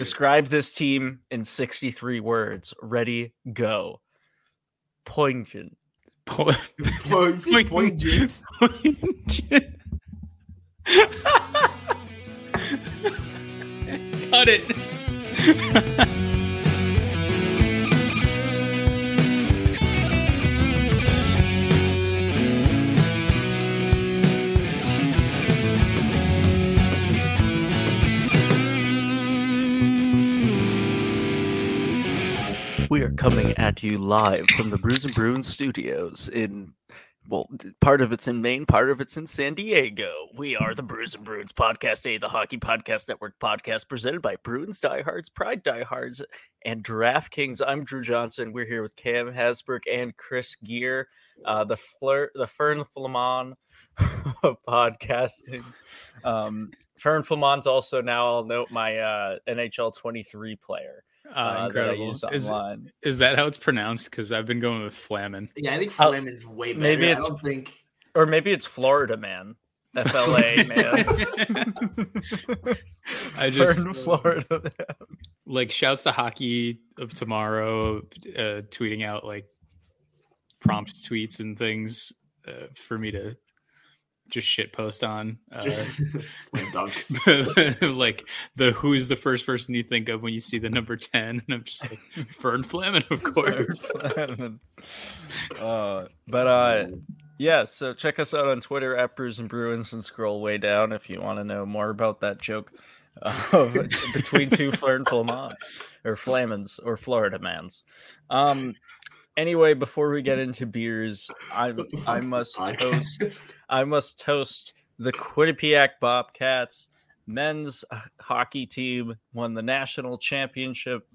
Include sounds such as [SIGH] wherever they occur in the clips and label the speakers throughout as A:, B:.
A: Describe this team in 63 words. Ready, go. Poignant.
B: Po- [LAUGHS]
C: Po- poignant.
B: Poignant. Cut [LAUGHS] it. [LAUGHS]
A: We are coming at you live from the Brews and Bruins studios in, well, part of it's in Maine, part of it's in San Diego. We are the Brews and Bruins podcast, a the Hockey Podcast Network podcast presented by Bruins Diehards, Pride Diehards, and DraftKings. I'm Drew Johnson. We're here with Cam Hasbrook and Chris Gear, uh, the flirt, the Fern Flamon of [LAUGHS] podcasting. Um, Fern Flamon's also now, I'll note, my uh, NHL 23 player.
B: Uh,
A: uh, that I
B: incredible.
A: use
B: Is,
A: online.
B: is that how it's pronounced? Because I've been going with Flamin.
C: Yeah, I think
A: I'll-
C: Flamin's way better.
A: maybe
C: I
A: it's-
C: don't think.
A: Or maybe it's Florida Man. FLA [LAUGHS] man.
B: I [LAUGHS] just
A: Fern, Florida man.
B: like shouts to hockey of tomorrow, uh, tweeting out like prompt tweets and things uh, for me to just shit post on. Uh, [LAUGHS]
C: dunk. [LAUGHS]
B: like the who is the first person you think of when you see the number 10 and i'm just like [LAUGHS] fern flamin of course
A: uh, but uh, yeah, so check us out on Twitter at Brews and Bruins and scroll way down if you want to know more about that joke of between two Fern Flamons or Flamins or Florida Mans. Um, anyway, before we get into beers, I I must toast [LAUGHS] I must toast the Quinnipiac Bobcats men's hockey team won the national championship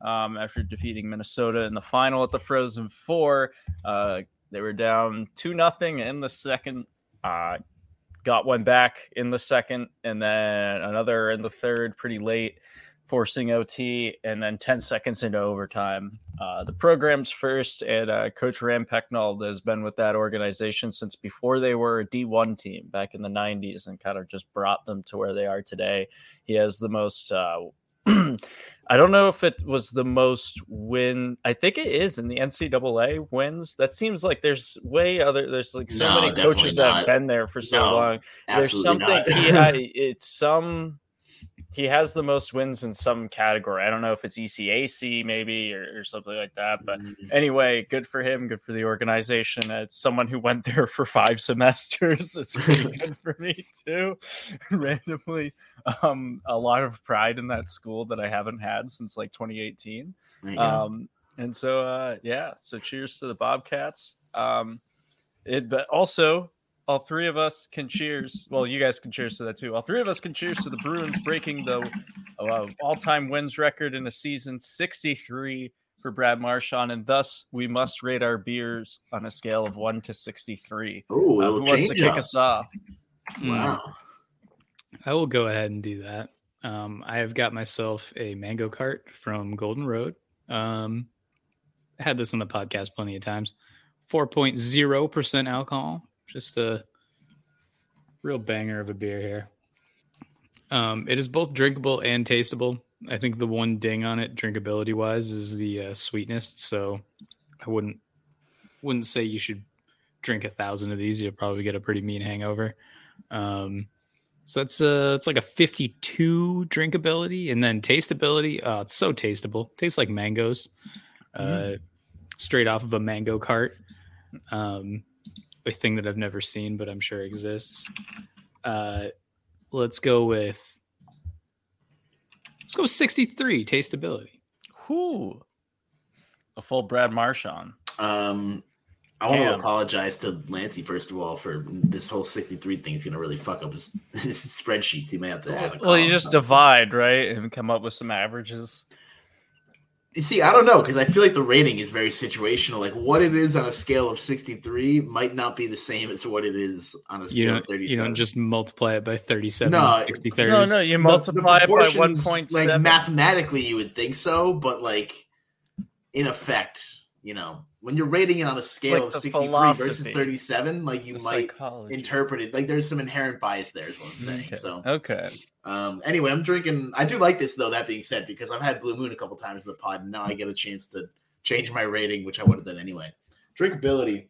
A: um, after defeating Minnesota in the final at the Frozen Four. Uh, they were down two nothing in the second. Uh, got one back in the second, and then another in the third, pretty late, forcing OT, and then ten seconds into overtime. Uh, the program's first, and uh, Coach Rand Pecknold has been with that organization since before they were a D1 team back in the 90s and kind of just brought them to where they are today. He has the most. Uh, [CLEARS THROAT] I don't know if it was the most win. I think it is in the NCAA wins. That seems like there's way other. There's like so
C: No,
A: many coaches that have been there for so
C: No,
A: long. There's something he had. [LAUGHS] It's some. He has the most wins in some category. I don't know if it's ECAC maybe or, or something like that. But
C: Mm,
A: anyway, good for him. Good for the organization. It's someone who went [LAUGHS] there for five semesters. [LAUGHS] It's pretty [LAUGHS] good for me too. Randomly, um, a lot of pride in that school that I haven't had since like 2018.
C: there you.
A: Um, and so uh, yeah, so cheers to the Bobcats. Um, it, but also all three of us can cheers. Well, you guys can cheers to that too. All three of us can cheers to the Bruins breaking the uh, all-time wins record in a season, 63 for Brad Marchand, and thus we must rate our beers on a scale of one to 63.
C: Ooh,
A: Uh, who wants to
C: change
A: kick
C: up.
A: us off?
B: Mm,
C: Wow.
B: i will go ahead and do that um, i have got myself a mango cart from golden road um, I had this on the podcast plenty of times 4.0% alcohol just a real banger of a beer here. Um, it is both drinkable and tasteable i think the one ding on it drinkability wise is the uh, sweetness. So i wouldn't wouldn't say you should drink a thousand of these. You'll probably get a pretty mean hangover. Um, so that's uh it's like a 52 drinkability and then tasteability uh it's so tasteable tastes like mangoes. Uh straight off of a mango cart. Um a thing that i've never seen but i'm sure exists uh let's go with let's go with 63 tasteability
A: Whoo, a full Brad Marchand.
C: Um, I want to apologize to Lancey first of all for this whole 63 thing is going to really fuck up his, [LAUGHS] his spreadsheets. He may have to add. a
A: Well, you just divide right and come up with some averages.
C: You see, I don't know because I feel like the rating is very situational. Like what it is on a scale of 63 might not be the same as what it is on a scale
B: don't
C: of 37.
B: you don't just multiply it by 37
C: No, uh,
B: 60
A: No, no, you
C: The- the
A: multiply it by one
C: proportions,
A: point
C: Like mathematically, you would think so, but like in effect, you know, when you're rating it on a scale
A: Like
C: of
A: the
C: 63 versus 37, like you
A: The
C: might
A: psychology.
C: interpret it like there's some inherent bias there, is what I'm saying.
A: Okay.
C: So
A: okay.
C: um anyway, I'm drinking I do like this though, that being said, because I've had Blue Moon a couple times in the pod, and now I get a chance to change my rating, which I would have done anyway. Drinkability.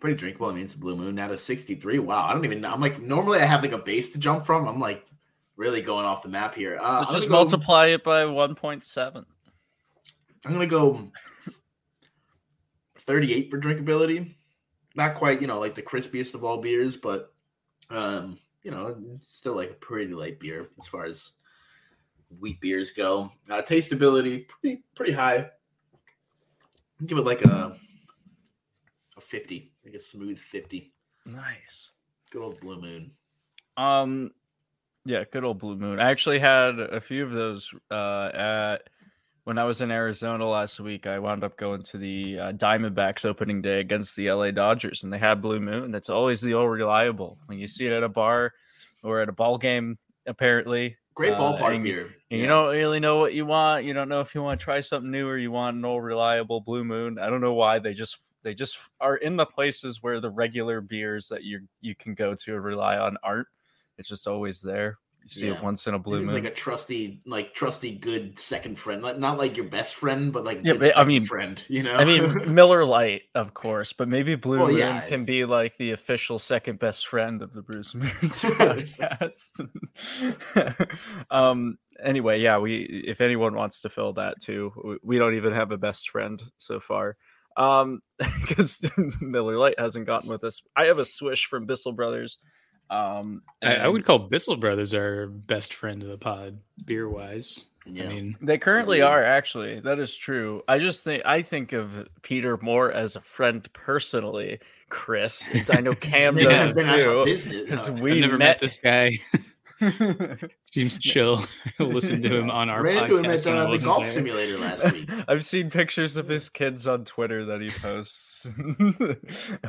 C: Pretty drinkable. I mean, it's Blue Moon now to 63. Wow. I don't even know. I'm like, normally I have like a base to jump from. I'm like really going off the map here. Uh,
A: just
C: go-
A: multiply it by 1.7.
C: I'm gonna go 38 for drinkability. Not quite, you know, like the crispiest of all beers, but um, you know, it's still like a pretty light beer as far as wheat beers go. Uh, tasteability pretty pretty high. I'll give it like a a 50, like a smooth 50.
A: Nice.
C: Good old Blue Moon.
A: Um, yeah, good old Blue Moon. I actually had a few of those uh, at when I was in Arizona last week. I wound up going to the uh, Diamondbacks opening day against the LA Dodgers, and they had Blue Moon. That's always the old reliable. When you see it at a bar or at a ball game, apparently.
C: Great
A: Uh,
C: ballpark
A: and-
C: beer.
A: And
C: Yeah.
A: You don't really know what you want. You don't know if you want to try something new or you want an old reliable Blue Moon. I don't know why they just they just are in the places where the regular beers that you you can go to and rely on aren't. It's just always there. You see
C: Yeah.
A: it once in a blue moon.
C: like a trusty, like trusty, good second friend. Like not like your best friend, but like
A: Yeah,
C: good
A: but, I mean-
C: friend. You know,
A: I mean, [LAUGHS] Miller Light, of course, but maybe Blue
C: Well,
A: Moon
C: yeah,
A: can be like the official second best friend of the Brews and Bruins [LAUGHS] [LAUGHS] podcast. um. Anyway, yeah, we if anyone wants to fill that too, we, we don't even have a best friend so far. Um, because Miller Light hasn't gotten with us. I have a swish from Bissell Brothers. Um,
B: I, I would call Bissell Brothers our best friend of the pod, beer wise.
C: yeah.
B: I mean,
A: They currently
C: Yeah.
A: are actually. That is true. I just think I think of Peter more as a friend personally, Chris. and I know [LAUGHS] Cam
C: Yeah,
A: does
C: then
A: too.
C: business. Uh,
A: we
B: I've never met,
A: met.
B: this guy. [LAUGHS] Seems [LAUGHS] chill. Listen to him on our
C: ran into him
B: podcast.
C: at
B: when
C: uh, the golf
B: there.
C: simulator last week.
A: I've seen pictures of his kids on Twitter that he posts.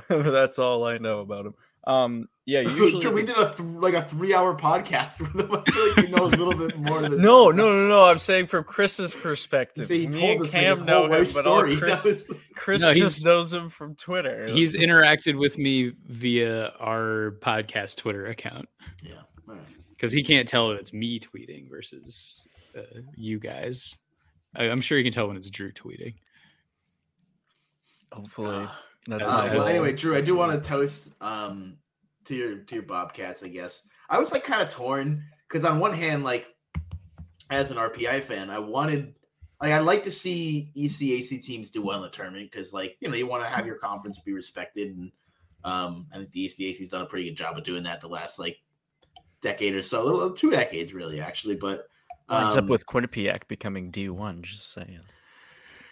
A: That's all I know about him. Um, yeah, [LAUGHS] usually
C: Dude, we did a th- like a three-hour podcast [LAUGHS] with him. I feel like he knows a little bit more than
A: no, no, no, no. I'm saying from Chris's perspective.
C: see, He
A: Me
C: told
A: and
C: us like,
A: Cam
C: his
A: know
C: whole
A: him,
C: life
A: but all. [LAUGHS] Chris,
C: was-
A: Chris
B: No,
A: just knows him from Twitter.
B: He's interacted with me via our podcast Twitter account
C: yeah. all right.
B: because he can't tell that it's me tweeting versus uh, you guys. I, I'm sure you can tell when it's Drew tweeting.
A: Hopefully,
C: Uh,
A: that's
B: Uh,
C: Uh, well, anyway, Drew, I do want to toast um to your to your Bobcats. I guess I was like kind of torn because on one hand, like as an RPI fan, I wanted like I'd like to see ECAC teams do well in the tournament because like you know you want to have your conference be respected and um I think the ECAC's done a pretty good job of doing that the last like decade or so, little two decades really actually, but.
A: Lines up
C: um,
A: with Quinnipiac becoming D1. Just saying.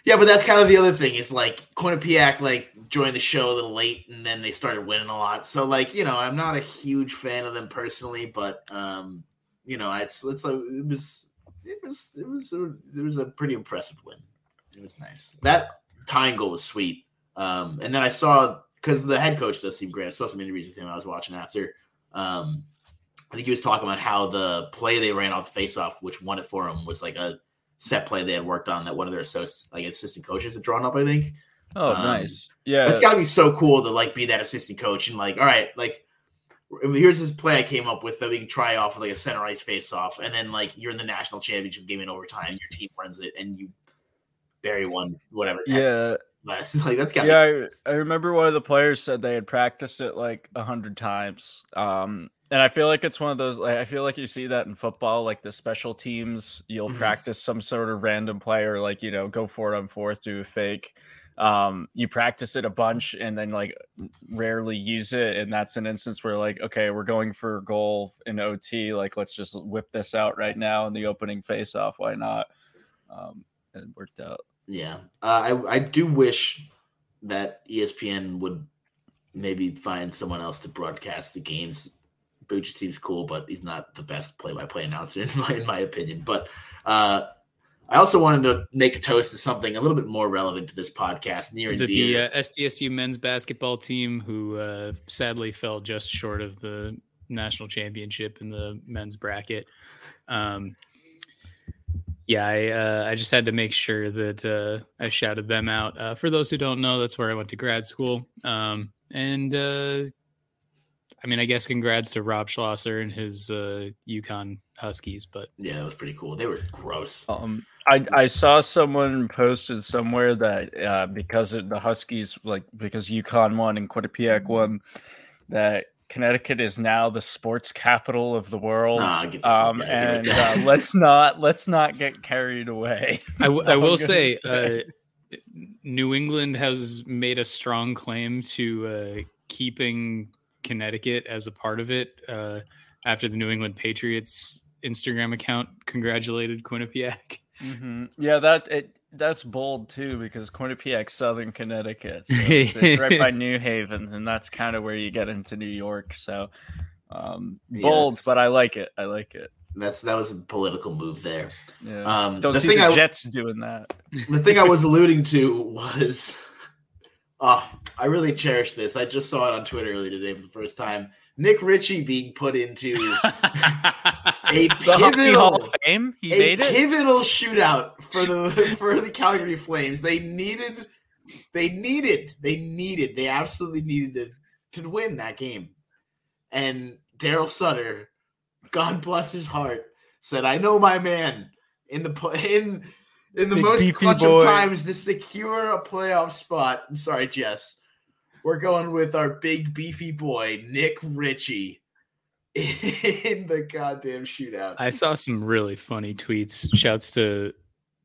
C: Yeah, but that's kind of the other thing. It's like Quinnipiac like joined the show a little late, and then they started winning a lot. So like you know, I'm not a huge fan of them personally, but um, you know, it's it's a, it was it was it was a, it was a pretty impressive win. It was nice. That tying goal was sweet. Um, and then I saw because the head coach does seem great. I saw some interviews with him. I was watching after. Um, I think he was talking about how the play they ran off the faceoff, which won it for him, was like a set play they had worked on that one of their associate, like assistant coaches had drawn up. I think
A: Oh,
C: Um,
A: nice. Yeah.
C: that's got to be so cool to like be that assistant coach and like, all right, like here's this play I came up with that we can try off with like a center ice face off, and then like you're in the national championship game in overtime, your team runs it, and you bury one, whatever. 10
A: yeah.
C: less. [LAUGHS] like that's got
A: Yeah. I, I remember one of the players said they had practiced it like a hundred times. Um, and I feel like it's one of those. Like, I feel like you see that in football, like the special teams. You'll
C: Mhm.
A: practice some sort of random player, like you know, go for it on fourth, do a fake. Um, you practice it a bunch and then like rarely use it, and that's an instance where like, okay, we're going for a goal in OT. Like, let's just whip this out right now in the opening face-off. Why not? Um, and it worked out.
C: Yeah, uh, I I do wish that ESPN would maybe find someone else to broadcast the games. Bucci seems cool, but he's not the best play-by-play announcer [LAUGHS] in my in my opinion. But uh, I also wanted to make a toast to something a little bit more relevant to this podcast, near
B: Is it
C: dear.
B: the uh, SDSU men's basketball team who uh, sadly fell just short of the national championship in the men's bracket? Um, yeah, I uh, I just had to make sure that uh, I shouted them out. Uh, for those who don't know, that's where I went to grad school. Um, and uh, I mean, I guess congrats to Rob Schlosser and his uh, UConn Huskies. But
C: Yeah, that was pretty cool. They were gross.
A: Um, I I saw someone posted somewhere that uh, because of the Huskies, like because UConn won and Quinnipiac won, that Connecticut is now the sports capital of the world.
C: Nah, the
A: um,
C: outta here with
A: and uh, let's not let's not get carried away.
B: I, [LAUGHS] w-
A: That's
B: I will
A: I'm
B: say, Uh, New England has made a strong claim to uh, keeping Connecticut as a part of it. Uh, after the New England Patriots Instagram account congratulated Quinnipiac. [LAUGHS]
A: Mhm. Yeah, that it that's bold too because Quinnipiac, Southern Connecticut, so it's, it's right by [LAUGHS] New Haven, and that's kind of where you get into New York. So um, bold,
C: Yes.
A: but I like it. I like it.
C: That's that was a political move there.
A: Yeah.
C: Um,
A: Don't
C: the
A: see
C: thing
A: the
C: I-
A: Jets doing that.
C: the thing I was [LAUGHS] alluding to was, oh, I really cherish this. I just saw it on Twitter earlier today for the first time. Nick Ritchie being put into [LAUGHS] a pivotal,
A: of Fame, he
C: a
A: made it.
C: pivotal shootout for the [LAUGHS] for the Calgary Flames. They needed, they needed, they needed, they absolutely needed to to win that game. And Daryl Sutter, God bless his heart, said, "I know my man in the in in the
A: Big
C: most clutch
A: boy."
C: of times to secure a playoff spot." I'm sorry, Jess. We're going with our big beefy boy Nick Ritchie [LAUGHS] in the goddamn shootout.
B: I saw some really funny tweets. Shouts to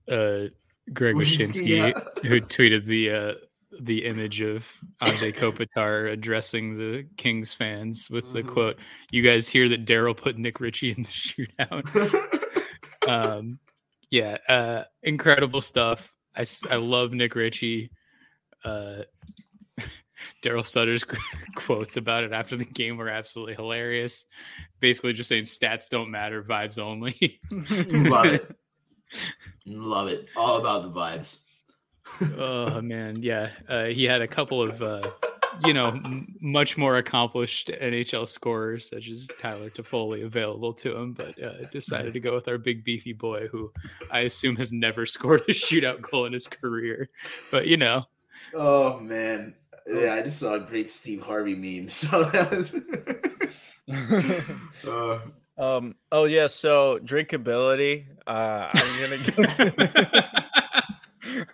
B: uh, Greg
C: Wyshynski,
B: Wyshynski,
C: yeah. [LAUGHS]
B: who tweeted the uh, the image of Anze [LAUGHS] Kopitar addressing the Kings fans with the
C: Mhm.
B: quote, "You guys hear that Daryl put Nick Ritchie in the shootout." um, yeah, uh, incredible stuff. I, I love Nick Ritchie. Uh, [LAUGHS] Daryl Sutter's [LAUGHS] quotes about it after the game were absolutely hilarious. Basically, just saying stats don't matter, vibes only. [LAUGHS]
C: Love it. Love it. All about the vibes.
B: oh man, yeah. Uh, he had a couple of, uh, you know, m- much more accomplished NHL scorers such as Tyler Toffoli available to him, but uh, decided to go with our big beefy boy, who I assume has never [LAUGHS] scored a shootout goal in his career. But you know,
C: Oh man. Yeah, I just saw a great Steve Harvey meme. [LAUGHS] So that was [LAUGHS] uh,
A: um. Oh yeah. So drinkability. Uh, I'm gonna.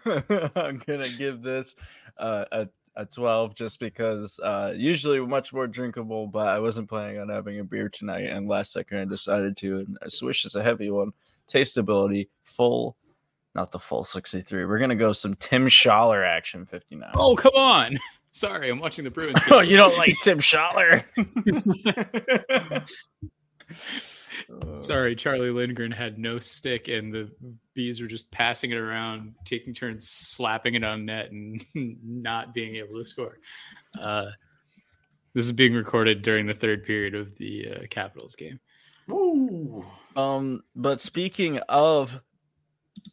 A: Give, I'm gonna give this uh, a a 12 just because uh, usually much more drinkable, but I wasn't planning on having a beer tonight, and last second I decided to, and a swish is a heavy one. Tasteability full, not the full 63. We're gonna go some Tim Schaller action 59.
B: oh come on. [LAUGHS] Sorry, I'm watching the Bruins. [LAUGHS]
A: Oh, you don't like Tim Schaller? [LAUGHS] Uh,
B: Sorry, Charlie Lindgren had no stick, and the bees were just passing it around, taking turns slapping it on net, and [LAUGHS] not being able to score. Uh, this is being recorded during the third period of the uh, Capitals game.
C: Ooh.
A: Um, but speaking of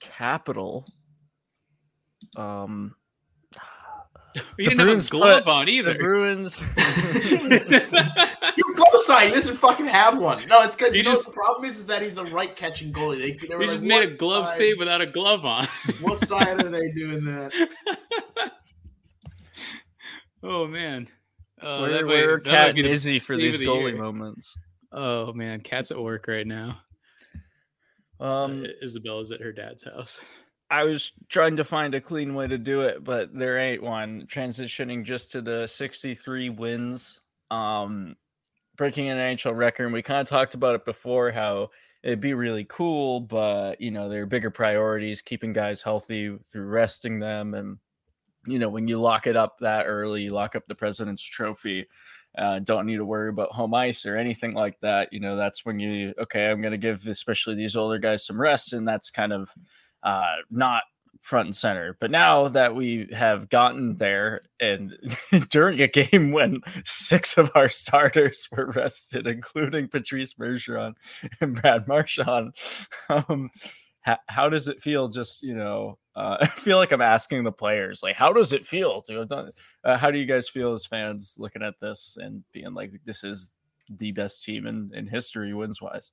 A: capital, um,
B: You
A: The
B: didn't
A: Bruins
B: have a glove
A: put-
B: on
A: the
B: either.
A: Bruins. [LAUGHS]
C: You close side. He doesn't fucking have one. No, it's because you know
B: just-
C: what the problem is is that he's a right catching goalie. They, they
B: he
C: like,
B: just made a glove
C: side-
B: save without a glove on.
C: What side are they doing that? [LAUGHS]
B: oh man, uh,
A: Where,
B: that might-
A: where
B: that might
A: Cat
B: be the
A: Izzy for these
B: the
A: goalie
B: year.
A: moments?
B: Oh man, cat's at work right now.
A: Um,
B: Uh, Isabella's at her dad's house.
A: I was trying to find a clean way to do it, but there ain't one. Transitioning just to the 63 wins, um, breaking an NHL record. And we kind of talked about it before how it'd be really cool, but you know, there are bigger priorities, keeping guys healthy through resting them. And, you know, when you lock it up that early, you lock up the President's Trophy. Uh, don't need to worry about home ice or anything like that. You know, that's when you, okay, I'm going to give especially these older guys some rest. And that's kind of uh, not front and center. But now that we have gotten there, and [LAUGHS] during a game when six of our starters were rested, including Patrice Bergeron and Brad Marchand, [LAUGHS] um, how, how does it feel? Just you know, uh, [LAUGHS] I feel like I'm asking the players, like, how does it feel to have done? Uh, how do you guys feel as fans looking at this and being like, this is the best team in, in history wins wise?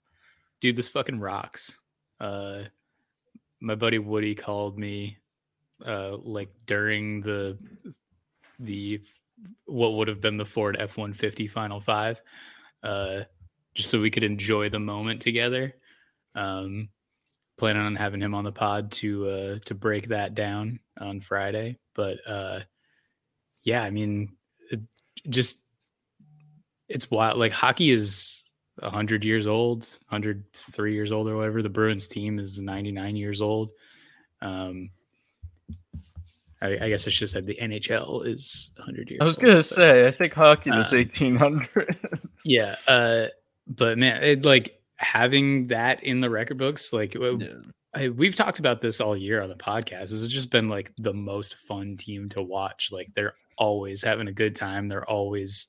B: dude this fucking rocks uh my buddy Woody called me uh like during the the what would have been the Ford F one fifty Final Five, uh, just so we could enjoy the moment together. Um, planning on having him on the pod to uh to break that down on Friday, but uh, yeah, I mean, it just it's wild. Like hockey is 100 years old, 103 years old or whatever. The Bruins team is 99 years old. Um, I, I guess I should have said the NHL is 100 years.
A: I was gonna say, I think hockey was
B: Um,
A: 1800. [LAUGHS]
B: yeah. Uh, but man, it, like having that in the record books, like w- I, we've talked about this all year on the podcast. This has just been like the most fun team to watch. Like they're always having a good time. They're always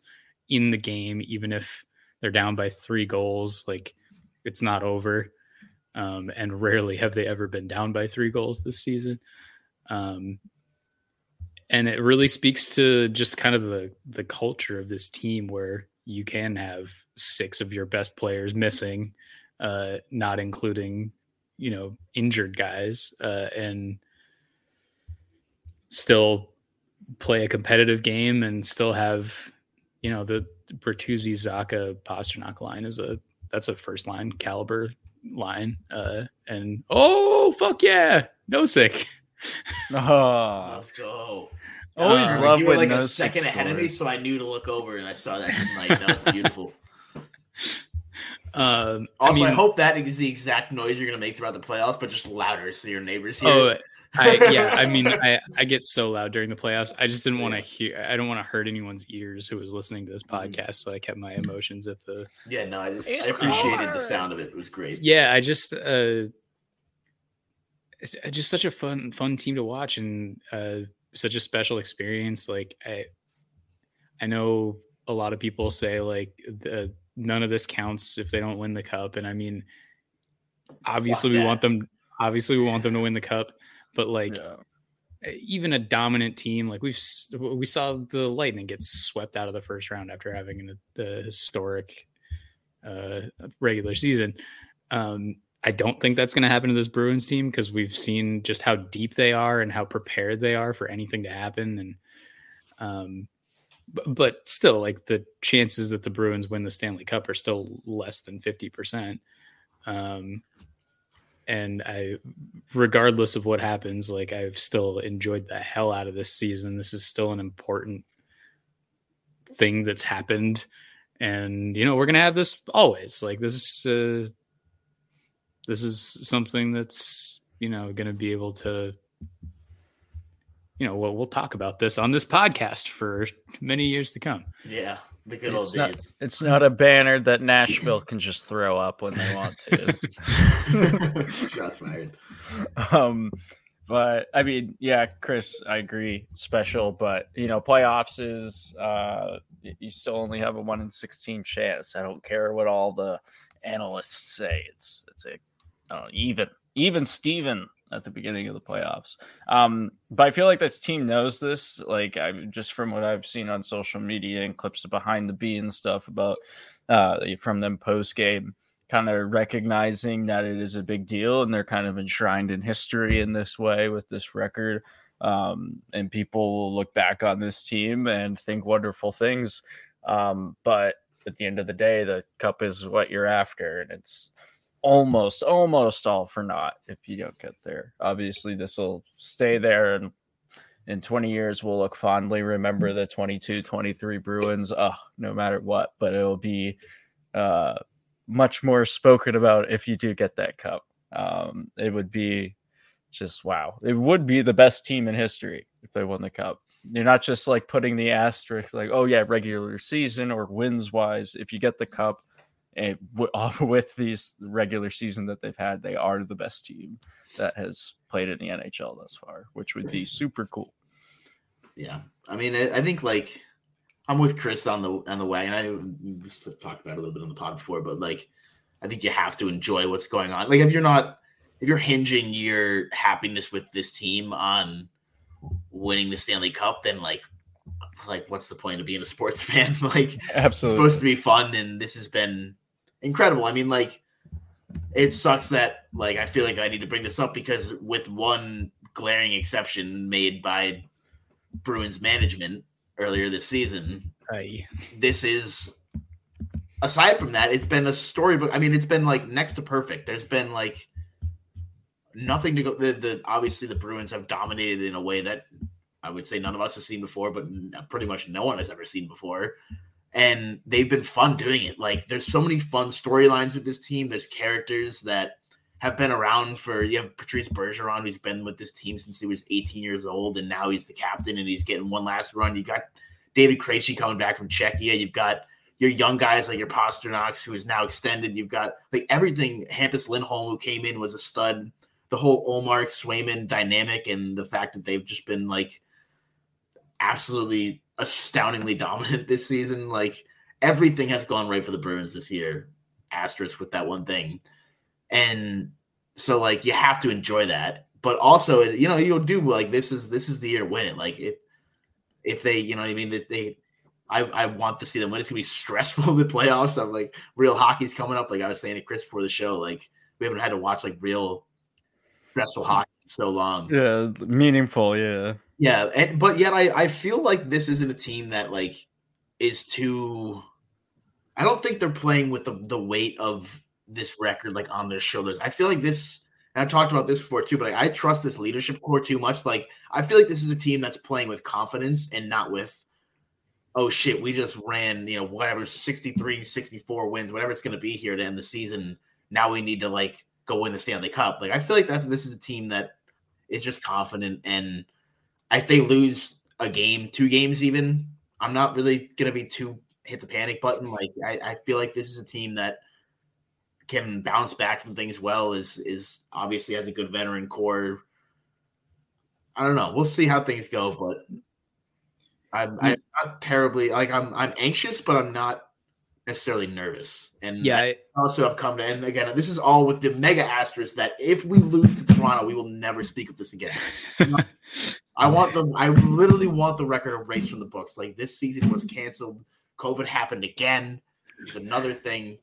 B: in the game, even if they're down by three goals. Like it's not over. Um, and rarely have they ever been down by three goals this season. Um, and it really speaks to just kind of the the culture of this team where you can have six of your best players missing, uh, not including you know injured guys uh, and still play a competitive game and still have you know the Bertuzzi Zacha Pastrnak line is a that's a first line caliber line uh and oh fuck yeah no sick [LAUGHS]
A: oh,
C: Let's go.
A: always
B: Uh,
A: love
C: you were
A: when
C: like a second
A: six
C: ahead of me, so I knew to look over, and I saw that tonight. That was beautiful. [LAUGHS] [LAUGHS]
B: um
C: Also, I,
B: mean,
C: hope that is the exact noise you're gonna make throughout the playoffs, but just louder so your neighbors hear.
B: oh
C: it.
B: I [LAUGHS] yeah, I mean I I get so loud during the playoffs. I just didn't want to hear I don't want to hurt anyone's ears who was listening to this
C: Mhm.
B: podcast, so I kept my emotions at the
C: yeah, no, I just I
A: It's
C: appreciated the sound of it. It was great.
B: yeah i just uh it's uh, just such a fun fun team to watch and uh such a special experience like i i know a lot of people say like the none of this counts if they don't win the cup and i mean obviously we want them obviously we want them to win the cup but like
A: Yeah.
B: even a dominant team like we've we saw the lightning get swept out of the first round after having an, a historic uh regular season um i don't think that's going to happen to this bruins team because we've seen just how deep they are and how prepared they are for anything to happen and um but, but still like the chances that the bruins win the stanley cup are still less than 50% um and I, regardless of what happens, like I've still enjoyed the hell out of this season. This is still an important thing that's happened, and you know we're gonna have this always. Like this, uh, this is something that's you know gonna be able to, you know, we'll, we'll talk about this on this podcast for many years to come.
C: Yeah, the good old
A: It's not,
C: days.
A: it's not a banner that Nashville can just throw up when they want to. [LAUGHS]
C: Shots fired.
A: um but i mean yeah chris i agree special but you know playoffs is uh you still only have a 1 in 16 chance i don't care what all the analysts say it's it's a don't know, even even steven at the beginning of the playoffs um but i feel like this team knows this like i just from what i've seen on social media and clips of behind the B and stuff about uh from them post game kind of recognizing that it is a big deal and they're kind of enshrined in history in this way with this record. Um, and people will look back on this team and think wonderful things. Um, but at the end of the day, the cup is what you're after, and it's almost, almost all for naught if you don't get there. Obviously, this will stay there and in 20 years we'll look fondly remember the 22 23 bruins uh no matter what but it'll be uh much more spoken about if you do get that cup. Um, it would be just wow. It would be the best team in history if they won the cup. You're not just like putting the asterisk like, oh yeah, regular season or wins wise. If you get the cup, [LAUGHS] with these regular season that they've had, they are the best team that has played in the NHL thus far, which would be super cool.
C: Yeah, I mean, I, I think like I'm with Chris on the on the way, and I talked about it a little bit on the pod before, but like I think you have to enjoy what's going on. Like if you're not if you're hinging your happiness with this team on winning the Stanley Cup, then like like what's the point of being a sports [LAUGHS] fan? like it's
A: Absolutely.
C: supposed to be fun, and this has been incredible. I mean, like it sucks that like I feel like I need to bring this up because with one glaring exception made by Bruins management earlier this season,
B: Aye.
C: this is aside from that, it's been a storybook. I mean, it's been like next to perfect. There's been like nothing to go. The, the obviously the Bruins have dominated in a way that I would say none of us have seen before, but pretty much no one has ever seen before. And they've been fun doing it. Like there's so many fun storylines with this team. There's characters that have been around for. You have Patrice Bergeron, who's been with this team since he was 18 years old, and now he's the captain, and he's getting one last run. You got David Krejci coming back from Czechia. You've got your young guys like your Pastrnaks, who is now extended. You've got like everything. Hampus Lindholm, who came in, was a stud. The whole Ullmark Swayman dynamic, and the fact that they've just been like absolutely astoundingly dominant [LAUGHS] this season. Like everything has gone right for the Bruins this year. Asterisk with that one thing, and so like you have to enjoy that. But also, you know, you'll do like this is this is the year win it. Like if if they, you know what I mean, that they I, I want to see them win. It's gonna be [LAUGHS] stressful in the playoffs. I'm like real hockey's coming up. Like I was saying to Chris before the show, like we haven't had to watch like real stressful mm-hmm. hockey so long.
A: Yeah, meaningful. Yeah.
C: Yeah, and but yet I I feel like this isn't a team that like is too. I don't think they're playing with the the weight of this record like on their shoulders. I feel like this. And I've talked about this before too, but like, I trust this leadership core too much. Like I feel like this is a team that's playing with confidence and not with oh shit, we just ran, you know, whatever 63, 64 wins, whatever it's going to be here to end the season. Now we need to like go win the Stanley Cup. Like I feel like that's this is a team that is just confident and if they lose a game, two games even, I'm not really going to be too hit the panic button. Like I, I feel like this is a team that can bounce back from things well is is obviously has a good veteran core. I don't know. We'll see how things go, but I'm, I'm not terribly like I'm I'm anxious, but I'm not necessarily nervous. And
B: Yeah,
C: I
B: I,
C: also have come to and again, this is all with the mega asterisk that if we lose to Toronto, we will never speak of this again. [LAUGHS] I want the I literally want the record erased from the books. Like this season was canceled. COVID happened again. It's another thing.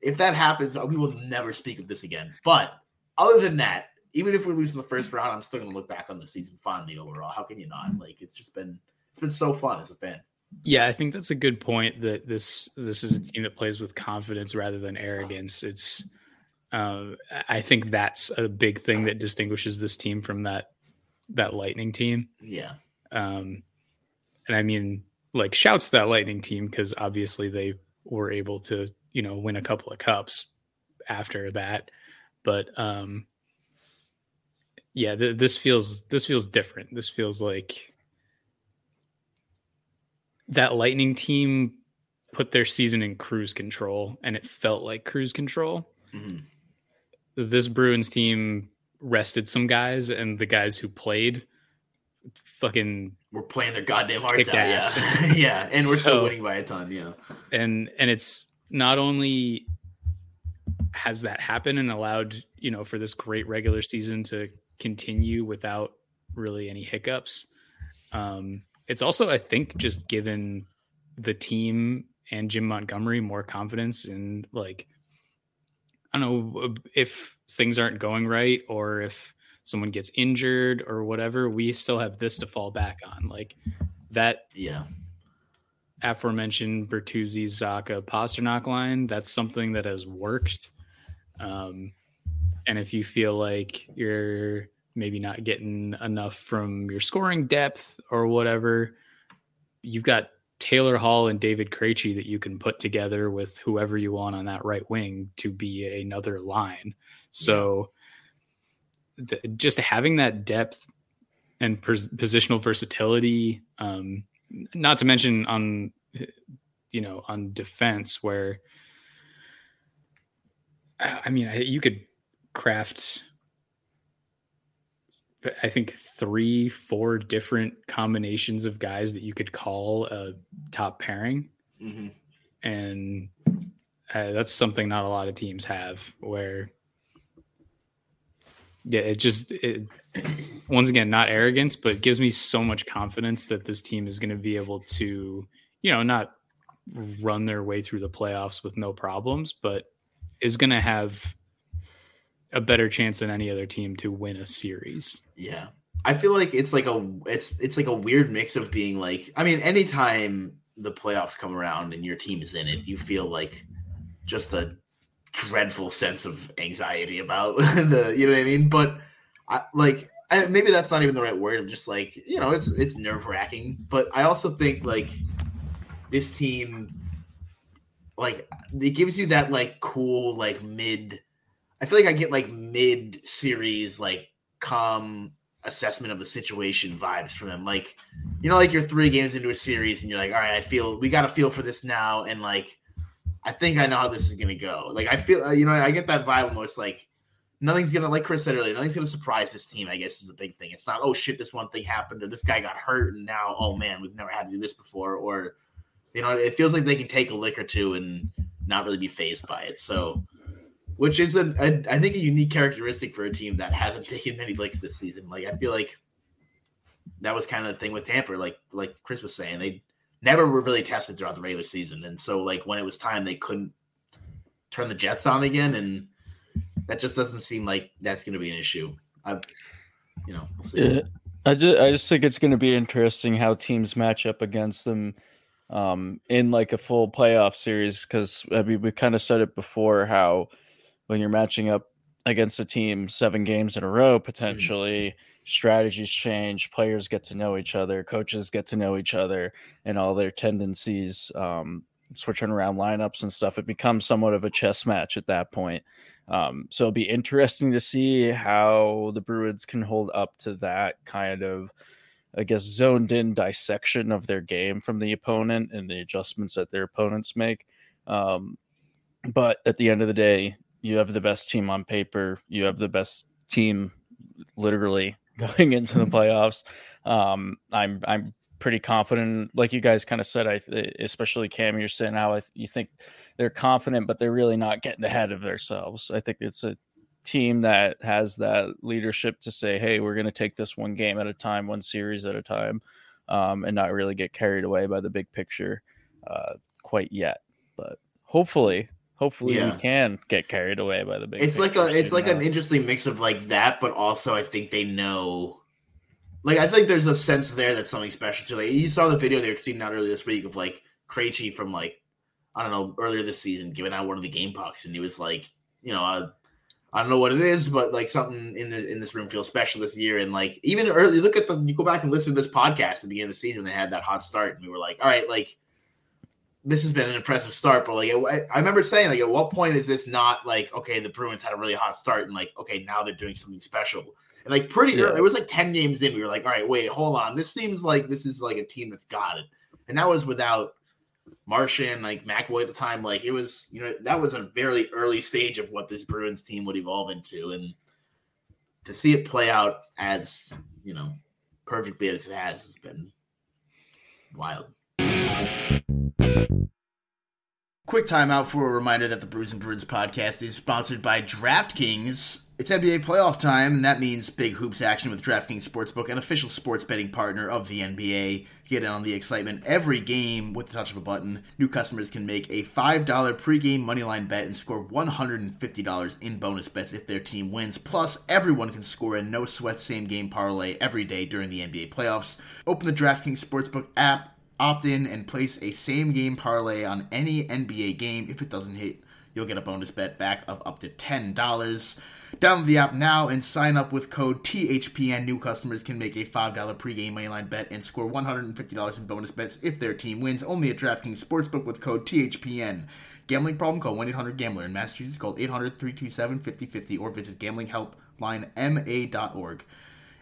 C: If that happens, we will never speak of this again. But other than that, even if we lose in the first round, I'm still gonna look back on the season fondly overall. How can you not? Like it's just been it's been so fun as a fan.
B: yeah, I think that's a good point. That this this is a team that plays with confidence rather than arrogance. It's, uh, I think that's a big thing that distinguishes this team from that that Lightning team.
C: Yeah.
B: Um, and I mean, like, shouts to that Lightning team because obviously they were able to, you know, win a couple of cups after that. But um, yeah, th- this feels this feels different. This feels like that Lightning team put their season in cruise control, and it felt like cruise control.
C: Mhm.
B: This Bruins team rested some guys, and the guys who played fucking
C: We're playing their goddamn hearts out.
B: ass.
C: Yeah. [LAUGHS] yeah. And we're still winning by a ton. Yeah.
B: and and it's not only has that happened and allowed you know for this great regular season to continue without really any hiccups um it's also i think just given the team and jim montgomery more confidence in like i don't know if things aren't going right or if someone gets injured or whatever we still have this to fall back on like that
C: Yeah.
B: aforementioned Bertuzzi, Zacha, Pastrnak line, that's something that has worked. Um, and if you feel like you're maybe not getting enough from your scoring depth or whatever, you've got Taylor Hall and David Krejci that you can put together with whoever you want on that right wing to be another line. So th- just having that depth and pos- positional versatility, um, not to mention on you know on defense where I mean I- you could craft I think three, four different combinations of guys that you could call a top pairing,
C: hmm
B: and uh, that's something not a lot of teams have. Where, yeah, it just it, once again not arrogance, but it gives me so much confidence that this team is going to be able to, you know, not run their way through the playoffs with no problems, but is going to have a better chance than any other team to win a series.
C: Yeah. I feel like it's like a it's it's like a weird mix of being like I mean anytime the playoffs come around and your team is in it, you feel like just a dreadful sense of anxiety about [LAUGHS] the you know what I mean? But I like I, maybe that's not even the right word of just like, you know, it's it's nerve-wracking, but I also think like this team like it gives you that like cool like mid I feel like I get like mid series like calm assessment of the situation vibes from them. Like, you know, like you're three games into a series and you're like, all right, I feel we got to feel for this now. And like, I think I know how this is going to go. Like, I feel, uh, you know, I get that vibe almost like nothing's going to, like Chris said earlier, nothing's going to surprise this team, I guess is the big thing. It's not, oh shit, this one thing happened or this guy got hurt and now, oh man, we've never had to do this before. Or, you know, it feels like they can take a lick or two and not really be phased by it. So, which is a, I think a unique characteristic for a team that hasn't [LAUGHS] taken many licks this season. Like I feel like that was kind of the thing with Tampa. Like like Chris was saying, they never were really tested throughout the regular season, and so like when it was time, they couldn't turn the Jets on again, and that just doesn't seem like that's going to be an issue. I, you know, we'll
A: yeah, I just I just think it's going to be interesting how teams match up against them um, in like a full playoff series because I mean we kind of said it before how when you're matching up against a team seven games in a row, mm-hmm. potentially strategies change, players get to know each other, coaches get to know each other, and all their tendencies, um, switching around lineups and stuff. It becomes somewhat of a chess match at that point. Um, so it'll be interesting to see how the Bruins can hold up to that kind of, I guess, zoned in dissection of their game from the opponent and the adjustments that their opponents make. Um, but at the end of the day, you have the best team on paper. You have the best team, literally [LAUGHS] going into the [LAUGHS] playoffs. Um, I'm I'm pretty confident. Like you guys kind of said, I especially Cam, you're saying how I, you think they're confident, but they're really not getting ahead of themselves. I think it's a team that has that leadership to say, "Hey, we're going to take this one game at a time, one series at a time, um, and not really get carried away by the big picture uh, quite yet." But hopefully, hopefully yeah. we can get carried away by the big.
C: It's like a it's like an interesting mix of like that, but also I think they know. Like I think there's a sense there that something special to like you saw the video they were tweeting out earlier this week of like Krejci from like I don't know earlier this season giving out one of the game pucks and he was like you know uh, I don't know what it is but like something in the in this room feels special this year and like even early look at the you go back and listen to this podcast at the beginning of the season they had that hot start and we were like all right like this has been an impressive start, but like I remember saying, like, at what point is this not like okay, the Bruins had a really hot start, and like okay, now they're doing something special, and like pretty yeah. early, it was like ten games in, we were like, all right, wait, hold on, this seems like this is like a team that's got it, and that was without Marchand, like McAvoy at the time, like it was, you know, that was a very early stage of what this Bruins team would evolve into, and to see it play out as you know perfectly as it has has been wild. Quick timeout for a reminder that the Brews and Bruins podcast is sponsored by DraftKings. It's NBA playoff time, and that means big hoops action with DraftKings Sportsbook, an official sports betting partner of the NBA. Get in on the excitement every game with the touch of a button. New customers can make a $5 pregame moneyline bet and score $150 in bonus bets if their team wins. Plus, everyone can score a no sweat same game parlay every day during the NBA playoffs. Open the DraftKings Sportsbook app opt in and place a same game parlay on any NBA game. If it doesn't hit, you'll get a bonus bet back of up to $10. Download the app now and sign up with code THPN. New customers can make a $5 pregame moneyline bet and score $150 in bonus bets if their team wins. Only at DraftKings Sportsbook with code THPN. Gambling problem? Call 1-800-GAMBLER. In Massachusetts, call 800-327-5050 or visit gamblinghelplinema.org.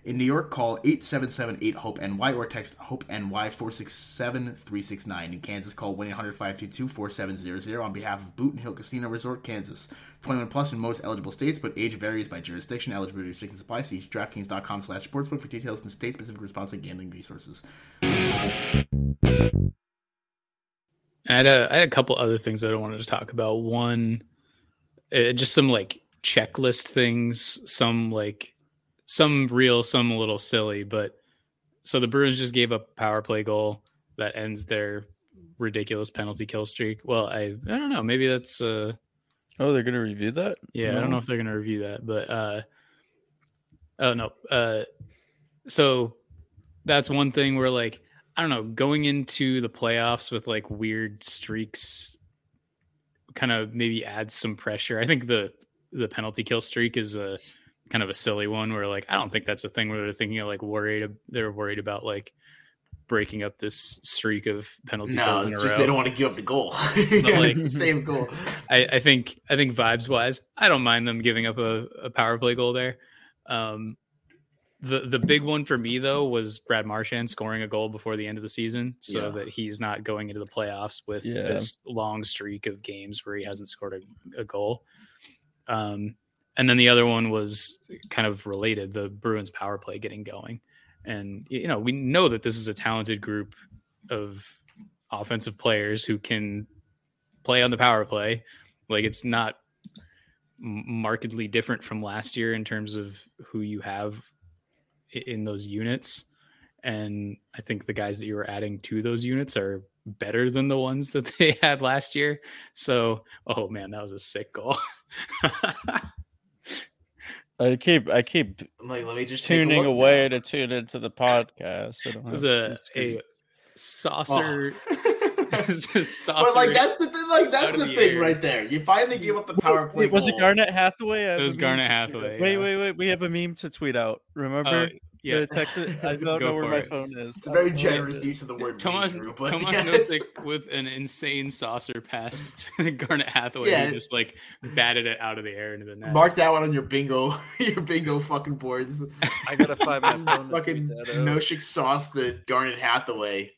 C: In New York, call 877-8-HOPE-NY or text HOPE-NY 467-369. In Kansas, call 1-800-522-4700 on behalf of Boot and Hill Casino Resort, Kansas. 21 plus in most eligible states, but age varies by jurisdiction. Eligibility restrictions apply. See DraftKings.com slash sportsbook for details and state-specific response and gambling resources.
B: I had, a, I had a couple other things that I wanted to talk about. One, uh, just some like checklist things, some like some real, some a little silly. But so the Bruins just gave up a power play goal that ends their ridiculous penalty kill streak. Well, I I don't know. Maybe that's uh
A: Oh, they're gonna review that.
B: Yeah, I don't know if they're gonna review that, but uh, oh no, uh, so that's one thing where like I don't know, going into the playoffs with like weird streaks, kind of maybe adds some pressure. I think the the penalty kill streak is a kind of a silly one where like I don't think that's a thing where they're thinking of like worried they're worried about like breaking up this streak of penalty
C: No,
B: kills in
C: it's
B: a
C: just
B: row.
C: they don't want to give up the goal. [LAUGHS] yeah,
B: like-
C: the same goal.
B: I, I think I think vibes wise, I don't mind them giving up a, a power play goal there. Um, the the big one for me though was Brad Marchand scoring a goal before the end of the season, so
C: Yeah.
B: that he's not going into the playoffs with
A: Yeah.
B: this long streak of games where he hasn't scored a, a goal. Um, and then the other one was kind of related: the Bruins power play getting going. And you know, we know that this is a talented group of offensive players who can play on the power play. Like it's not markedly different from last year in terms of who you have in those units. And I think the guys that you were adding to those units are better than the ones that [LAUGHS] they had last year. So, oh man, that was a sick goal. [LAUGHS]
A: I keep I keep
C: I'm like, let me just take a
A: tuning away
C: now.
A: to tune into the podcast. So
B: it was a, [LAUGHS] a saucer.
C: Oh.
B: a saucer.
C: but like that's the thing, like that's the
B: the
C: thing
B: air.
C: right there. You finally gave up the PowerPoint.
A: Wait, was it
C: goal.
A: Garnet Hathaway?
B: It was
A: a
B: Garnet Hathaway,
A: out. Wait,
B: yeah.
A: wait, wait. We have a meme to tweet out. Remember?
B: Uh, yeah.
A: The text it- [LAUGHS] I don't know where my
B: it.
A: phone is.
C: It's a very generous use of the word
B: Tomas,
C: meme,
B: Tomas
C: yes.
B: Nosek with an insane saucer pass [LAUGHS] to Garnet Hathaway,
C: Yeah.
B: just like batted it out of the air into the net.
C: Mark that one on your bingo, [LAUGHS] your bingo fucking boards.
A: I gotta find my phone.
C: fucking
A: tweet that out.
C: Nosek sauce the Garnet Hathaway.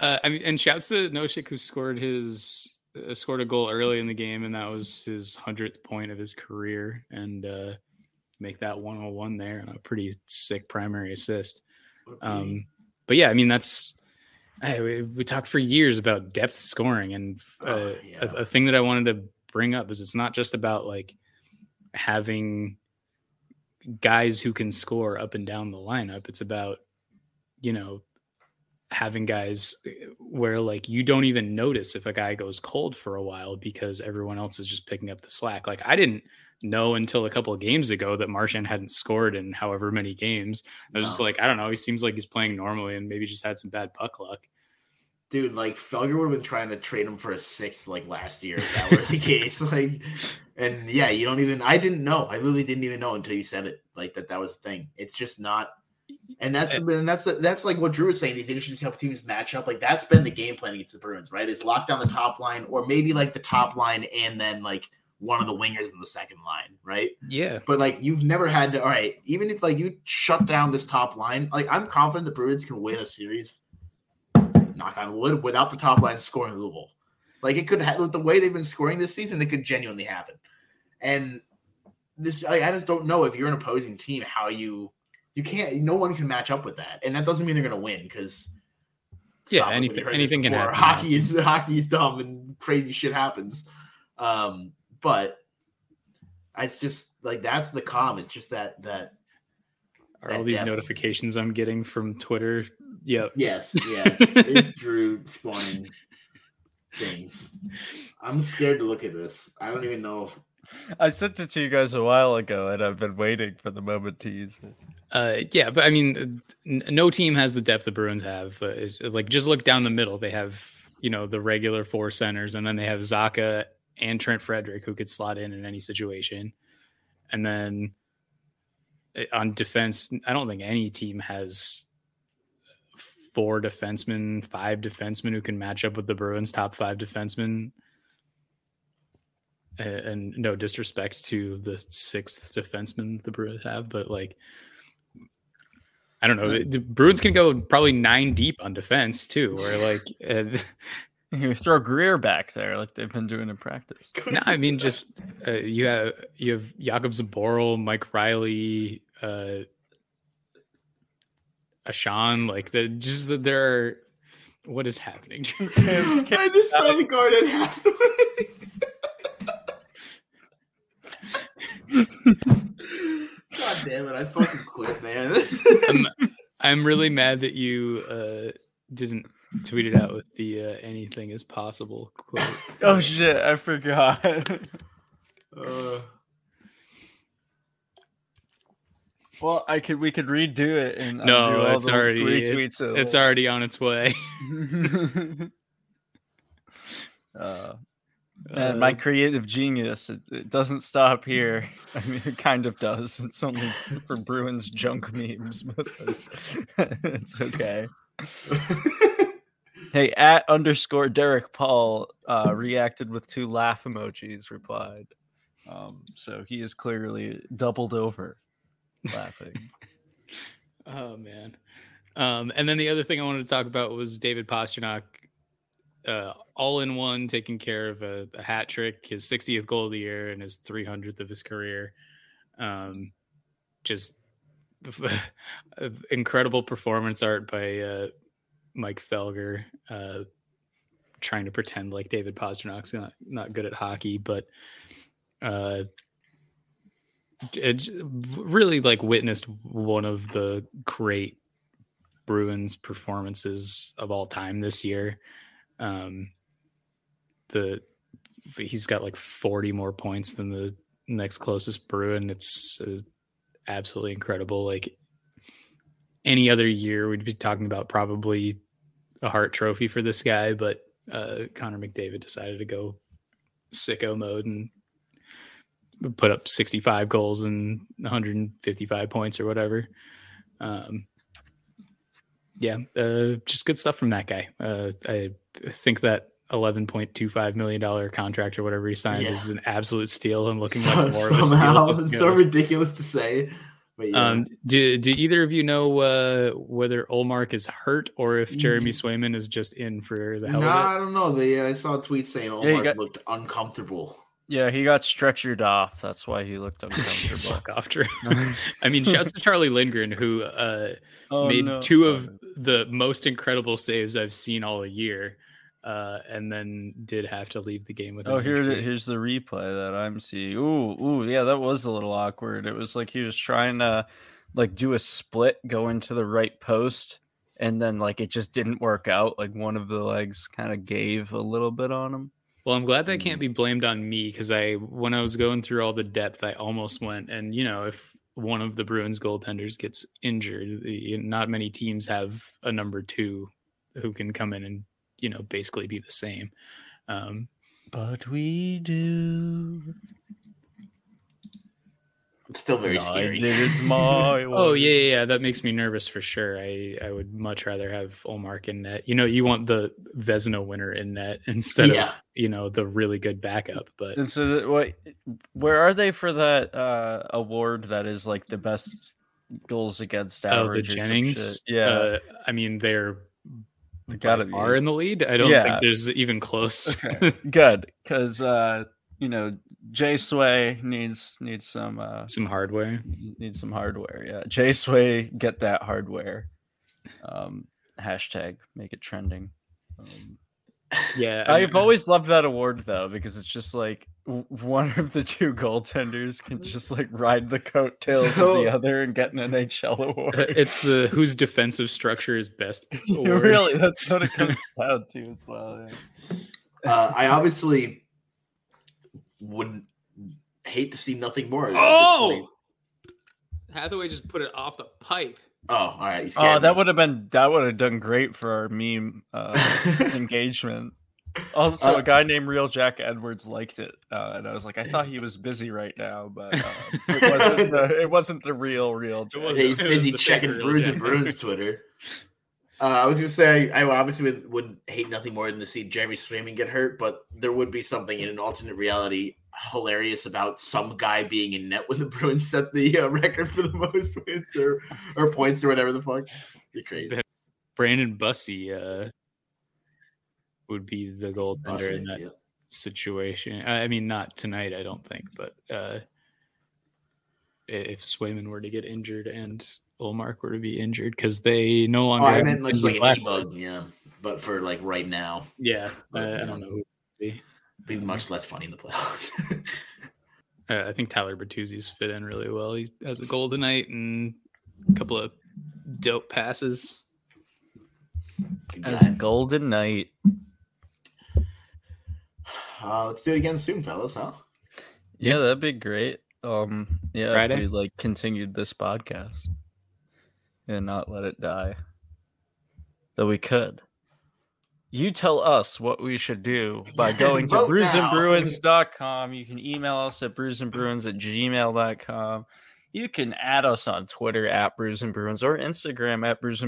B: Uh, I mean, and shouts to Nosek who scored his uh, scored a goal early in the game, and that was his hundredth point of his career, and uh, make that one on one there, and a pretty sick primary assist. Um, but yeah, I mean that's I, we, we talked for years about depth scoring, and uh,
C: Oh, yeah.
B: a, a thing that I wanted to bring up is it's not just about like having guys who can score up and down the lineup. It's about you know having guys uh, where like you don't even notice if a guy goes cold for a while because everyone else is just picking up the slack. Like I didn't know until a couple of games ago that Marchand hadn't scored in however many games. I was just like, I don't know. He seems like he's playing normally and maybe just had some bad puck luck.
C: Dude, like Felger would have been trying to trade him for a sixth like last year if that were the [LAUGHS] case. Like, and yeah, you don't even. I didn't know. I literally didn't even know until you said it. Like that. That was the thing. It's just not. And that's and that's that's like what Drew was saying. He's interested to see how teams match up. Like that's been the game plan against the Bruins, right? Is lock down the top line, or maybe like the top line and then like one of the wingers in the second line, right?
B: Yeah.
C: But like you've never had to. All right, even if like you shut down this top line, like I'm confident the Bruins can win a series. Knock on wood, without the top line scoring a goal. Like it could have with the way they've been scoring this season, it could genuinely happen. And this, I just don't know if you're an opposing team how you you can't. No one can match up with that, and that doesn't mean they're going to win because.
B: Yeah, anything- anything can happen.
C: Hockey is [LAUGHS] hockey is dumb and crazy shit happens. Um, but it's just like that's the calm. It's just that that
B: Are all these
C: depth.
B: notifications I'm getting from Twitter? Yep.
C: yes, [LAUGHS] yes, it's Drew spawning things. I'm scared to look at this. I don't even know. If, [LAUGHS]
A: I sent it to you guys a while ago, and I've been waiting for the moment to use it.
B: Uh, yeah, but I mean, n- no team has the depth the Bruins have. Uh, like, just look down the middle. They have, you know, the regular four centers, and then they have Zacha and Trent Frederic who could slot in in any situation. And then uh, on defense, I don't think any team has four defensemen, five defensemen who can match up with the Bruins' top five defensemen. A- And no disrespect to the sixth defenseman the Bruins have, but like, I don't know. The, the Bruins can go probably nine deep on defense too, or like, [LAUGHS] uh,
A: You throw Greer back there, like they've been doing in practice. [LAUGHS]
B: no, I mean just uh, you have you have Jakub Zboril, Mike Reilly, uh, Ahcan, like the just that there are. What is happening? [LAUGHS]
C: I just saw the Garnet Hathaway. God damn it! I fucking quit, man.
B: I'm, [LAUGHS] I'm really mad that you uh, didn't tweet it out with the uh, "anything is possible" quote. [LAUGHS]
A: Oh shit, I forgot. [LAUGHS]
C: Uh,
A: Well, I could we could redo it and
B: No,
A: all
B: it's
A: the
B: already-
A: retweets. of
B: It's already on its way.
A: uh, and my
B: Uh,
A: creative genius, it, it doesn't stop here. [LAUGHS] I mean, it kind of does. It's only for Bruins junk memes, [LAUGHS] but it's, it's okay. [LAUGHS] Hey, at underscore Derek Paul uh, reacted with two laugh emojis. Replied, um, so he is clearly doubled over laughing.
B: Oh man. Um, and then the other thing I wanted to talk about was David Pastrnak, uh, all in one, taking care of a, a hat trick, his 60th goal of the year, and his 300th of his career. Um, just [LAUGHS] incredible performance art by uh, Mike Felger, uh, trying to pretend like David Pastrnak's not not good at hockey, but uh, it's really like witnessed one of the great Bruins performances of all time this year. Um, the he's got like 40 more points than the next closest Bruin. It's uh, absolutely incredible. Like any other year, we'd be talking about probably a Hart Trophy for this guy, but uh, Connor McDavid decided to go sicko mode and put up 65 goals and 155 points or whatever. Um, yeah, uh, just good stuff from that guy. Uh, I think that 11.25 million dollar contract or whatever he signed
C: Yeah.
B: is an absolute steal. I'm looking
C: so-
B: like more of a
C: somehow,
B: steal.
C: it's [LAUGHS] so ridiculous to say. But yeah.
B: Um, do, do either of you know uh, whether Ullmark is hurt or if Jeremy Swayman is just in for the hell
C: no,
B: hell
C: I don't know. They, I saw a tweet saying
A: Yeah, got-
C: looked uncomfortable.
A: Yeah, he got stretchered off. That's why he looked [LAUGHS] uncomfortable.
B: Fuck off, Drew. [LAUGHS] I mean, shouts to Charlie Lindgren who uh,
A: Oh,
B: made
A: no.
B: two of the most incredible saves I've seen all year, uh, and then did have to leave the game with.
A: Oh, here it- here's the replay that I'm seeing. Ooh, ooh, yeah, that was a little awkward. It was like he was trying to like do a split, go into the right post, and then like it just didn't work out. Like one of the legs kind of gave a little bit on him.
B: Well, I'm glad that can't be blamed on me because I, when I was going through all the depth, I almost went. And you know, if one of the Bruins goaltenders gets injured, not many teams have a number two who can come in and you know basically be the same. Um,
A: But we do.
C: It's still very
A: And I
C: scary.
A: did [LAUGHS] my [LAUGHS]
B: oh yeah, yeah, yeah, that makes me nervous for sure. I I would much rather have Ullmark in net. You know, you want the Vezina winner in net [LAUGHS] instead
C: Yeah.
B: of you know the really good backup. But
A: And so, what? Where are they for that uh, award? That is like the best goals against average?
B: oh, the
A: average.
B: Jennings.
A: Yeah,
B: Uh, I mean they're
A: Gotta be.
B: far in the lead. I don't
A: Yeah.
B: think there's even close.
A: Okay. [LAUGHS] good because uh, you know Jay Sway needs needs some uh,
B: Some hardware.
A: needs some hardware. Yeah, Jay Sway, get that hardware. Um, hashtag make it trending. Um,
B: Yeah, I
A: I've
B: mean,
A: always loved that award though because it's just like one of the two goaltenders can [LAUGHS] just like ride the coattails
C: So-
A: of the other and get an NHL
B: uh,
A: award.
B: it's the [LAUGHS] whose defensive structure is best. [LAUGHS] award.
A: really, that's what it comes down to as well. yeah.
C: uh, I obviously would hate to see nothing more.
B: Oh! Hathaway just put it off the pipe.
C: Oh, all right. You scared
A: Oh, that would have been that would have done great for our meme uh, [LAUGHS] engagement. Also,
C: Uh,
A: a guy named Real Jack Edwards liked it, uh, and I was like, I thought he was busy right now, but uh, it wasn't. The, [LAUGHS] it wasn't the real, real. Jack.
B: wasn't.
C: He's [LAUGHS]
B: It
C: busy
B: the
C: checking
B: fake
C: Bruins and
B: Jack.
C: Bruins Twitter. Uh, I was gonna say I obviously would, would hate nothing more than to see Jeremy Swayman get hurt, but there would be something in an alternate reality hilarious about some guy being in net when the Bruins set the uh, record for the most [LAUGHS] wins or, or points or whatever the fuck. Be crazy.
B: Brandon Bussi uh, would be the goaltender in that
C: yeah.
B: situation. I I mean, not tonight, I don't think, but uh, if Swayman were to get injured and Ullmark were to be injured, because they no
C: Oh,
B: longer.
C: I meant like, like an e-bug, yeah. But for like right now,
B: Yeah, I, I
C: Yeah.
B: don't know who. it would Be.
C: Be much less funny in the playoffs. [LAUGHS]
B: Uh, I think Tyler Bertuzzi's fit in really well. He has a goal tonight and a couple of dope passes.
A: As. Golden Knight.
C: Uh, let's do it again soon, fellas. Huh?
A: Yeah, that'd be great. Um, yeah,
B: Friday?
A: if we like continued this podcast and not let it die. Though we could. You tell us what we should do by going to brewsandbruins.com. You can email us at brewsandbruins at gmail.com. You can add us on Twitter at Brews or Instagram at Brews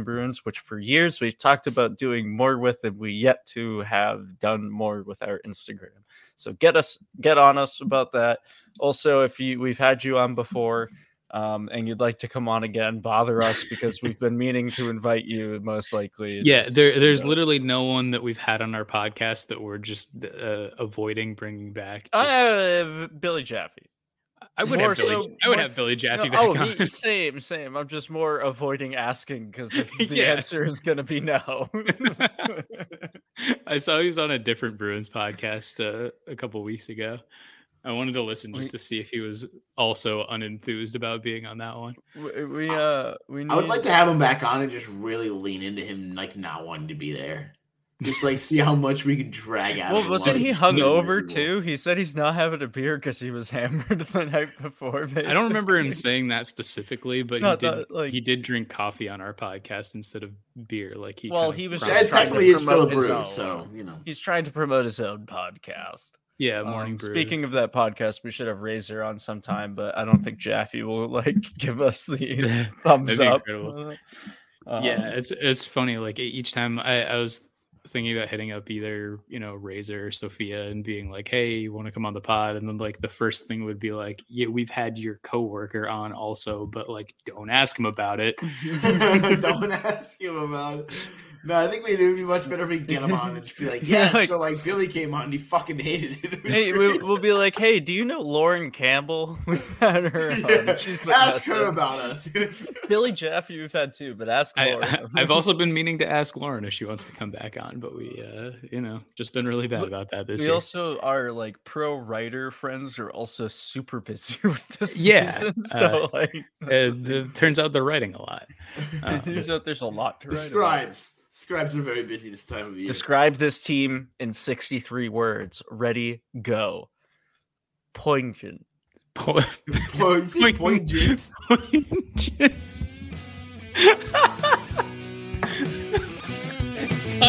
A: which for years we've talked about doing more with, and we yet to have done more with our Instagram. So get us, get on us about that. Also, if you we've had you on before, um, and you'd like to come on again, bother us because we've been meaning to invite you. Most likely,
B: Yeah,
A: Just,
B: there, there's
A: you know.
B: literally no one that we've had on our podcast that we're just uh, avoiding bringing back. Just-
A: Uh, Billy Jaffe.
B: I would
A: more
B: have Billy.
A: so-
B: I would
A: more-
B: have Billy Jaffe
A: No,
B: back
A: oh,
B: on.
A: he, same, same. I'm just more avoiding asking because [LAUGHS] the
B: Yeah.
A: answer is going to be no. [LAUGHS]
B: I saw he was on a different Bruins podcast uh, a couple weeks ago. I wanted to listen just
A: We-
B: to see if he was also unenthused about being on that one.
A: we, we uh we need
C: I would like to have him back on and just really lean into him like not wanting to be there. Just like see how much we can drag out.
A: Well,
C: him
A: wasn't he
C: he's really
A: hungover too? He said he's not having a beer because he was [LAUGHS] hammered the night before.
B: I don't remember him saying that specifically, but
A: No,
B: he did.
A: that, like-
B: he did drink coffee on our podcast instead of beer. Like he.
A: Well, he was
B: promised
C: That
A: trying to
C: technically is still a
A: promote his
C: brew,
A: own.
C: so you know.
A: He's trying to promote his own podcast.
B: Yeah, morning
A: Um,
B: brew.
A: speaking of that podcast, we should have Razor on sometime, but I don't think Jaffe will like [LAUGHS] give us the [LAUGHS] thumbs up.
B: incredible.
A: Um,
B: yeah, it's it's funny. Like each time I, I was thinking about hitting up either you know Razor or Sophia and being like, "Hey, you want to come on the pod?" And then like the first thing would be like, "Yeah, we've had your coworker on also, but like don't ask him about it." [LAUGHS]
C: Don't [LAUGHS] ask him about it. No, I think it would be much better if we get him on and just be like,
A: Yeah, [LAUGHS]
C: yeah,
A: like-
C: so like Billy came on and he fucking hated it. It
A: Hey, we, we'll be like, hey, do you know Lauren Campbell? We had her. on.
C: Yeah,
A: She's been
C: ask her
A: messing.
C: about us.
A: Billy Jaffe. We've had too, but ask Lauren.
B: I, I've also been meaning to ask Lauren if she wants to come back on, but we, uh, you know, just been really bad about that this
A: we
B: year.
A: also are like pro writer friends are also super busy [LAUGHS] with this
B: Yeah,
A: season. [LAUGHS] So like,
B: Uh,
A: that's the
B: the, turns out they're writing a lot.
A: it [LAUGHS]
B: Uh,
A: turns out there's a lot to
C: the
A: write. about.
C: scribes. Scribes are very busy this time of year.
A: Describe this team in 63 words. Ready, go. Poignant.
B: po-
C: Well, you see, poignant.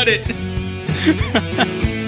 B: Cut it. [LAUGHS]